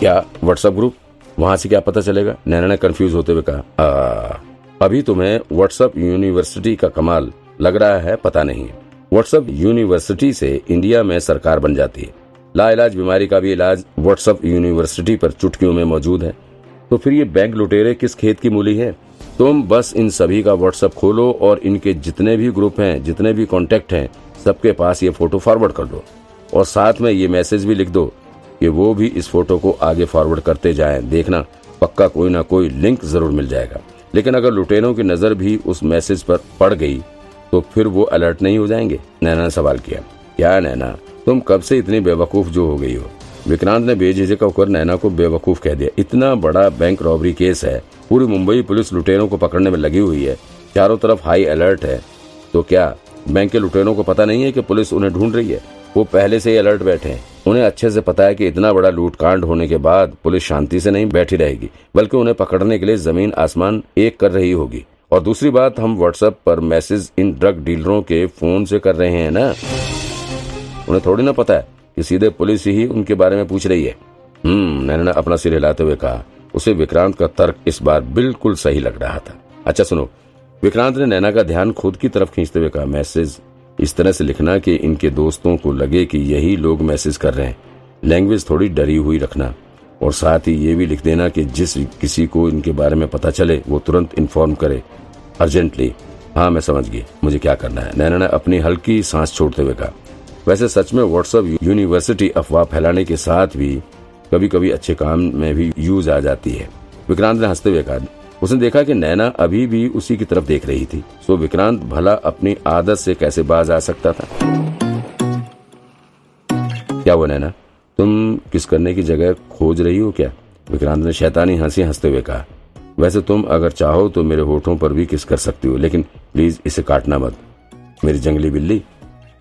क्या WhatsApp group वहाँ से क्या पता चलेगा? नैना ने कंफ्यूज होते हुए कहा "आ, अभी तुम्हें व्हाट्सएप यूनिवर्सिटी का कमाल लग रहा है पता नहीं। व्हाट्सएप यूनिवर्सिटी से इंडिया में सरकार बन जाती है। लाइलाज बीमारी का भी इलाज व्हाट्सएप यूनिवर्सिटी पर चुटकियों में मौजूद है। तो फिर ये बैंक लुटेरे किस खेत की मूली है? तुम बस इन सभी का व्हाट्सएप खोलो और इनके जितने भी ग्रुप हैं जितने भी कॉन्टेक्ट हैं सबके पास ये फ़ोटो फॉरवर्ड कर दो। और साथ में ये मैसेज भी लिख दो कि वो भी इस फ़ोटो को आगे फॉरवर्ड करते जाएँ। देखना, पक्का कोई ना कोई लिंक ज़रूर मिल जाएगा। लेकिन अगर लुटेरों की नज़र भी उस मैसेज पर पड़ गई तो फिर वो अलर्ट नहीं हो जाएँगे। नैना ने सवाल किया, क्या नैना, तुम कब से इतनी बेवकूफ़ जो हो गई हो? विक्रांत ने बेझिझक होकर नैना को बेवकूफ़ कह दिया, इतना बड़ा बैंक रॉबरी केस है। पूरी मुंबई पुलिस लुटेरों को पकड़ने में लगी हुई है। चारों तरफ़ हाई अलर्ट है। तो क्या बैंक के लुटेरों को पता नहीं है कि पुलिस उन्हें ढूंढ रही है? वो पहले से ही अलर्ट बैठे हैं। उन्हें अच्छे से पता है कि इतना बड़ा लूटकांड होने के बाद पुलिस शांति से नहीं बैठी रहेगी, बल्कि उन्हें पकड़ने के लिए ज़मीन आसमान एक कर रही होगी। और दूसरी बात, हम व्हाट्सएप पर मैसेज इन ड्रग डीलरों के फ़ोन से कर रहे हैं ना? उन्हें थोड़ी ना पता है कि सीधे पुलिस ही उनके बारे में पूछ रही है। हम्म नैना अपना सिर हिलाते हुए कहा। उसे विक्रांत का तर्क इस बार बिल्कुल सही लग रहा था। अच्छा सुनो, विक्रांत ने नैना का ध्यान खुद की तरफ़ खींचते हुए कहा, मैसेज इस तरह से लिखना कि इनके दोस्तों को लगे कि यही लोग मैसेज कर रहे हैं। लैंग्वेज थोड़ी डरी हुई रखना। और साथ ही ये भी लिख देना कि जिस किसी को इनके बारे में पता चले, वो तुरंत इन्फॉर्म करे। अर्जेंटली हाँ मैं समझ गई मुझे क्या करना है? नैना ने अपनी हल्की सांस छोड़ते हुए कहा। वैसे सच में व्हाट्सएप यूनिवर्सिटी अफवाह फैलाने के साथ भी कभी कभी अच्छे काम में भी यूज़ आ जाती है। विक्रांत ने हँसते हुए कहा उसने देखा कि नैना अभी भी उसी की तरफ़ देख रही थी। सो विक्रांत भला अपनी आदत से कैसे बाज आ सकता था? क्या हुआ नैना? तुम किस करने की जगह खोज रही हो क्या? विक्रांत ने शैतानी हँसी हँसते हुए कहा, वैसे तुम अगर चाहो तो मेरे होठों पर भी किस कर सकती हो, लेकिन प्लीज़ इसे काटना मत। मेरी जंगली बिल्ली।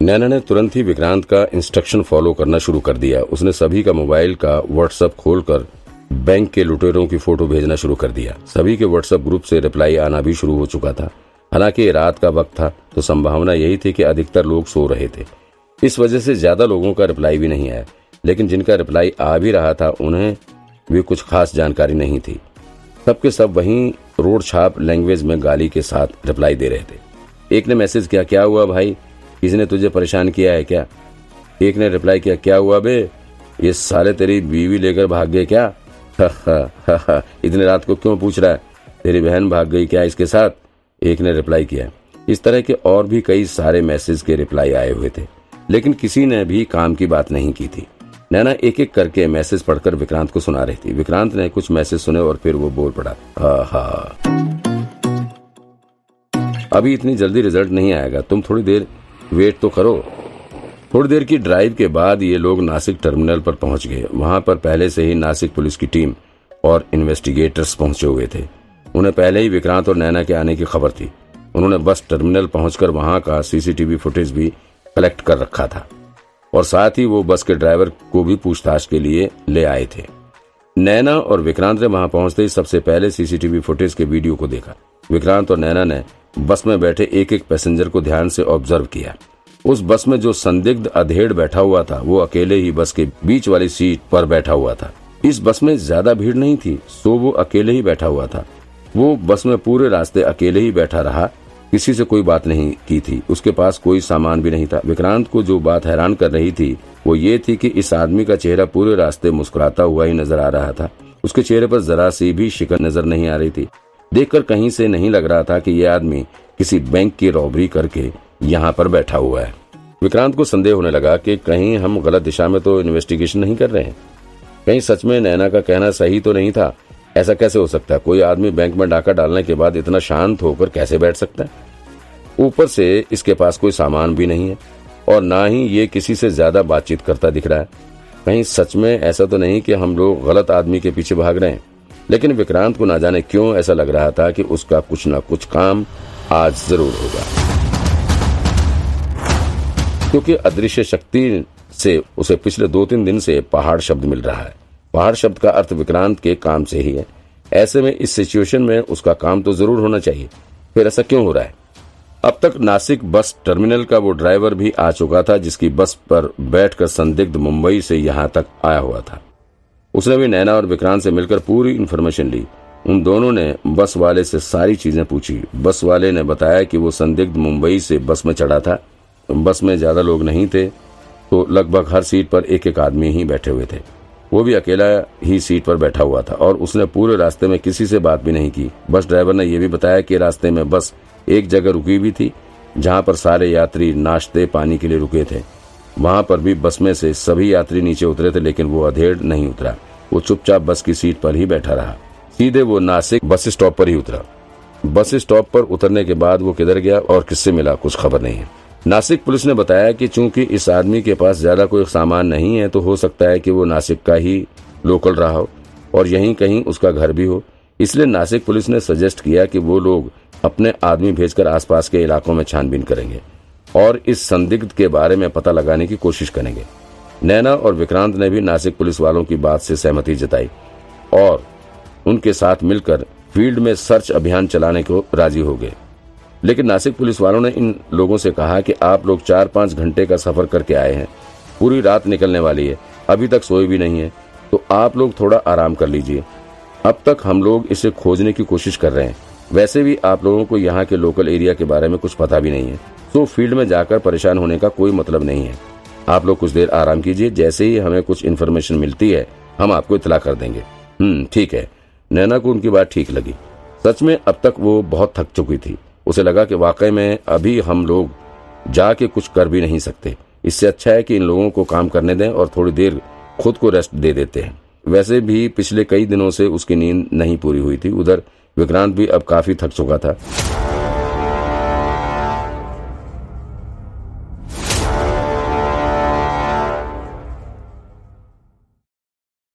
नैना ने तुरंत ही विक्रांत का इंस्ट्रक्शन फॉलो करना शुरू कर दिया। उसने सभी का मोबाइल का व्हाट्सएप खोलकर बैंक के लुटेरों की फ़ोटो भेजना शुरू कर दिया। सभी के व्हाट्सएप ग्रुप से रिप्लाई आना भी शुरू हो चुका था। हालाँकि रात का वक्त था तो संभावना यही थी कि अधिकतर लोग सो रहे थे। इस वजह से ज़्यादा लोगों का रिप्लाई भी नहीं आया। लेकिन जिनका रिप्लाई आ भी रहा था, उन्हें भी कुछ खास जानकारी नहीं थी। सबके सब वहीं रोड छाप लैंग्वेज में गाली के साथ रिप्लाई दे रहे थे। एक ने मैसेज किया, क्या हुआ भाई? किसी तुझे परेशान किया है क्या? एक ने रिप्लाई किया, क्या हुआ बे? ये साले तेरी बीवी लेकर भाग गए क्या? इतने रात को क्यों पूछ रहा है? तेरी बहन भाग गई क्या इसके साथ? एक ने रिप्लाई किया इस तरह के और भी कई सारे मैसेज के रिप्लाई आए हुए थे, लेकिन किसी ने भी काम की बात नहीं की थी। नैना एक एक करके मैसेज पढ़कर विक्रांत को सुना रही थी। विक्रांत ने कुछ मैसेज सुने और फिर वो बोल पड़ा हा अभी इतनी जल्दी रिज़ल्ट नहीं आएगा। तुम थोड़ी देर वेट तो करो। थोड़ी देर की ड्राइव के बाद ये लोग नासिक टर्मिनल पर पहुँच गए। वहाँ पर पहले से ही नासिक पुलिस की टीम और इन्वेस्टिगेटर्स पहुँचे हुए थे। उन्हें पहले ही विक्रांत और नैना के आने की खबर थी। उन्होंने बस टर्मिनल पहुंचकर वहाँ का सीसीटीवी फुटेज भी कलेक्ट कर रखा था। और साथ ही वो बस के ड्राइवर को भी पूछताछ के लिए ले आए थे। नैना और विक्रांत ने वहाँ पहुँचते ही सबसे पहले सीसीटीवी फुटेज के वीडियो को देखा। विक्रांत और नैना ने बस में बैठे एक एक पैसेंजर को ध्यान से ऑब्ज़र्व किया। उस बस में जो संदिग्ध अधेड़ बैठा हुआ था, वो अकेले ही बस के बीच वाली सीट पर बैठा हुआ था। इस बस में ज़्यादा भीड़ नहीं थी, सो वो अकेले ही बैठा हुआ था। वो बस में पूरे रास्ते अकेले ही बैठा रहा। किसी से कोई बात नहीं की थी। उसके पास कोई सामान भी नहीं था। विक्रांत को जो बात हैरान कर रही थी, वो ये थी कि इस आदमी का चेहरा पूरे रास्ते मुस्कुराता हुआ ही नज़र आ रहा था। उसके चेहरे पर जरा सी भी शिकन नज़र नहीं आ रही थी। देखकर कहीं से नहीं लग रहा था कि यह आदमी किसी बैंक की रॉबरी करके यहाँ पर बैठा हुआ है। विक्रांत को संदेह होने लगा कि कहीं हम गलत दिशा में तो इन्वेस्टिगेशन नहीं कर रहे हैं। कहीं सच में नैना का कहना सही तो नहीं था। ऐसा कैसे हो सकता है? कोई आदमी बैंक में डाका डालने के बाद इतना शांत होकर कैसे बैठ सकता है? ऊपर से इसके पास कोई सामान भी नहीं है और ना ही ये किसी से ज़्यादा बातचीत करता दिख रहा है। कहीं सच में ऐसा तो नहीं कि हम लोग गलत आदमी के पीछे भाग रहे हैं। लेकिन विक्रांत को ना जाने क्यों ऐसा लग रहा था कि उसका कुछ न कुछ काम आज ज़रूर होगा। क्योंकि अदृश्य शक्ति से, उसे पिछले दो तीन दिन से पहाड़ शब्द मिल रहा है। पहाड़ शब्द का अर्थ विक्रांत के काम से ही है। ऐसे में इस सिचुएशन में उसका काम तो ज़रूर होना चाहिए। फिर ऐसा क्यों हो रहा है? अब तक नासिक बस टर्मिनल का वो ड्राइवर भी आ चुका था, जिसकी बस पर बैठकर संदिग्ध मुंबई से यहाँ तक आया हुआ था। उसने भी नैना और विक्रांत से मिलकर पूरी इन्फॉर्मेशन ली। उन दोनों ने बस वाले से सारी चीज़ें पूछी। बस वाले ने बताया कि वो संदिग्ध मुंबई से बस में चढ़ा था। बस में ज़्यादा लोग नहीं थे तो लगभग हर सीट पर एक एक आदमी ही बैठे हुए थे। वो भी अकेला ही सीट पर बैठा हुआ था, और उसने पूरे रास्ते में किसी से बात भी नहीं की। बस ड्राइवर ने यह भी बताया कि रास्ते में बस एक जगह रुकी हुई थी, जहाँ पर सारे यात्री नाश्ते पानी के लिए रुके थे। वहाँ पर भी बस में से सभी यात्री नीचे उतरे थे, लेकिन वो अधेड़ नहीं उतरा। वो चुपचाप बस की सीट पर ही बैठा रहा। सीधे वो नासिक बस स्टॉप पर ही उतरा। बस स्टॉप पर उतरने के बाद वो किधर गया और किससे मिला कुछ खबर नहीं है। नासिक पुलिस ने बताया कि चूँकि इस आदमी के पास ज़्यादा कोई सामान नहीं है तो हो सकता है कि वो नासिक का ही लोकल रहा हो और यहीं कहीं उसका घर भी हो। इसलिए नासिक पुलिस ने सजेस्ट किया कि वो लोग अपने आदमी भेजकर आसपास के इलाकों में छानबीन करेंगे और इस संदिग्ध के बारे में पता लगाने की कोशिश करेंगे। नैना और विक्रांत ने भी नासिक पुलिस वालों की बात से सहमति जताई और उनके साथ मिलकर फ़ील्ड में सर्च अभियान चलाने को राज़ी हो गए। लेकिन नासिक पुलिस वालों ने इन लोगों से कहा कि आप लोग चार पाँच घंटे का सफ़र करके आए हैं। पूरी रात निकलने वाली है। अभी तक सोए भी नहीं है। तो आप लोग थोड़ा आराम कर लीजिए। अब तक हम लोग इसे खोजने की कोशिश कर रहे हैं। वैसे भी आप लोगों को यहाँ के लोकल एरिया के बारे में कुछ पता भी नहीं है। तो फ़ील्ड में जाकर परेशान होने का कोई मतलब नहीं है। आप लोग कुछ देर आराम कीजिए। जैसे ही हमें कुछ इन्फॉर्मेशन मिलती है, हम आपको इतला कर देंगे। हम्म ठीक है। नैना को उनकी बात ठीक लगी। सच में अब तक वो बहुत थक चुकी थी। उसे लगा कि वाकई में अभी हम लोग जाके कुछ कर भी नहीं सकते। इससे अच्छा है कि इन लोगों को काम करने दें और थोड़ी देर खुद को रेस्ट दे देते हैं। वैसे भी पिछले कई दिनों से उसकी नींद नहीं पूरी हुई थी। उधर विक्रांत भी अब काफ़ी थक चुका था।